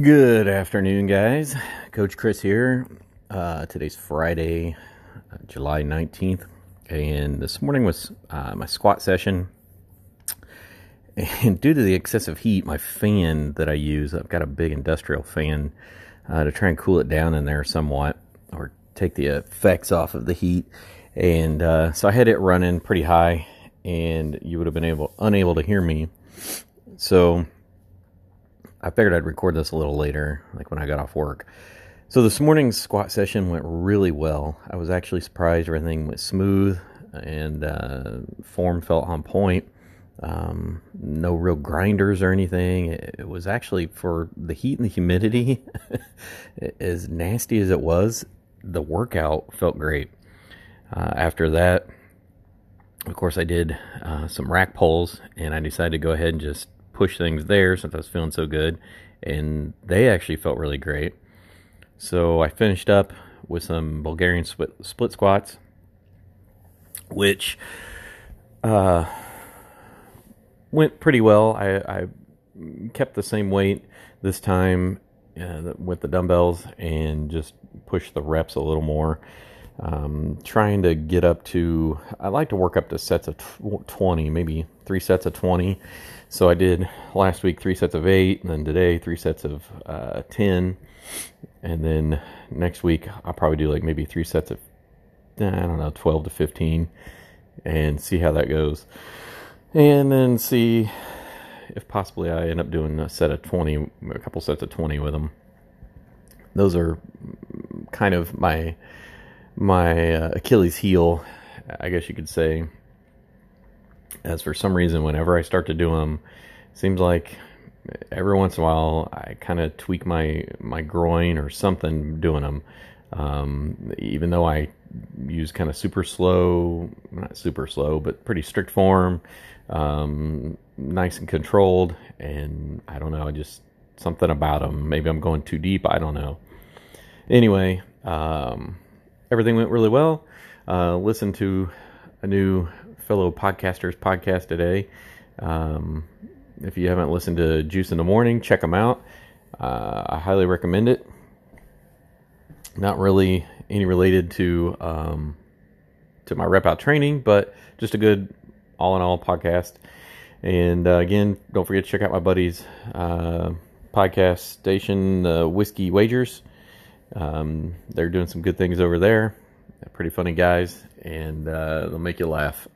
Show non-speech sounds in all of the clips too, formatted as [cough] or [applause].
Good afternoon, guys. Coach Chris here. Uh, today's Friday, uh, July 19th, and this morning was uh, my squat session. And due to the excessive heat, my fan that I use, I've got a big industrial fan uh, to try and cool it down in there somewhat or take the effects off of the heat. And uh, so I had it running pretty high, and you would have been able unable to hear me. So I figured I'd record this a little later, like when I got off work. So this morning's squat session went really well. I was actually surprised everything went smooth and uh, form felt on point. Um, no real grinders or anything. It, it, was actually for the heat and the humidity, [laughs] as nasty as it was, the workout felt great. Uh, after that, of course, I did uh, some rack pulls and I decided to go ahead and just push things there since I was feeling so good. And they actually felt really great. So I finished up with some Bulgarian split, split squats, which uh, went pretty well. I, I, kept the same weight this time uh, with the dumbbells and just pushed the reps a little more. Um, trying to get up to, I like to work up to sets of 20, maybe three sets of 20. So I did last week three sets of eight, and then today three sets of uh, 10. And then next week I'll probably do like maybe three sets of, I don't know, 12 to 15 and see how that goes. And then see if possibly I end up doing a set of 20, a couple sets of 20 with them. Those are kind of my my uh, Achilles heel, I guess you could say. As for some reason, whenever I start to do them, seems like every once in a while I kind of tweak my my groin or something doing them. Um, even though I use kind of super slow, not super slow, but pretty strict form, um, nice and controlled, and I don't know, just something about them. Maybe I'm going too deep. I don't know. Anyway, um, everything went really well. Uh, listened to a new fellow podcasters podcast today. Um, if you haven't listened to Juice in the Morning, check them out. Uh, I highly recommend it. Not really any related to um, to my rep out training, but just a good all in all podcast. And uh, again, don't forget to check out my buddy's uh, podcast station, Whiskey Wagers. Um, they're doing some good things over there. They're pretty funny guys, and uh, they'll make you laugh.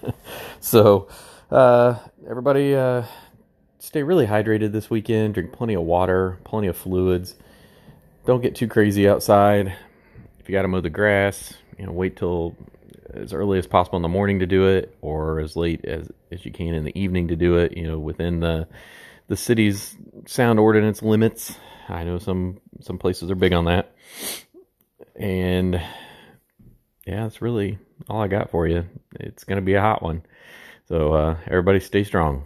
[laughs] so, uh, everybody, uh, stay really hydrated this weekend. Drink plenty of water, plenty of fluids. Don't get too crazy outside. If you got to mow the grass, you know, wait till as early as possible in the morning to do it, or as late as as you can in the evening to do it. You know, within the the city's sound ordinance limits. I know some some places are big on that. And yeah, that's really all I got for you. It's going to be a hot one. So uh, everybody stay strong.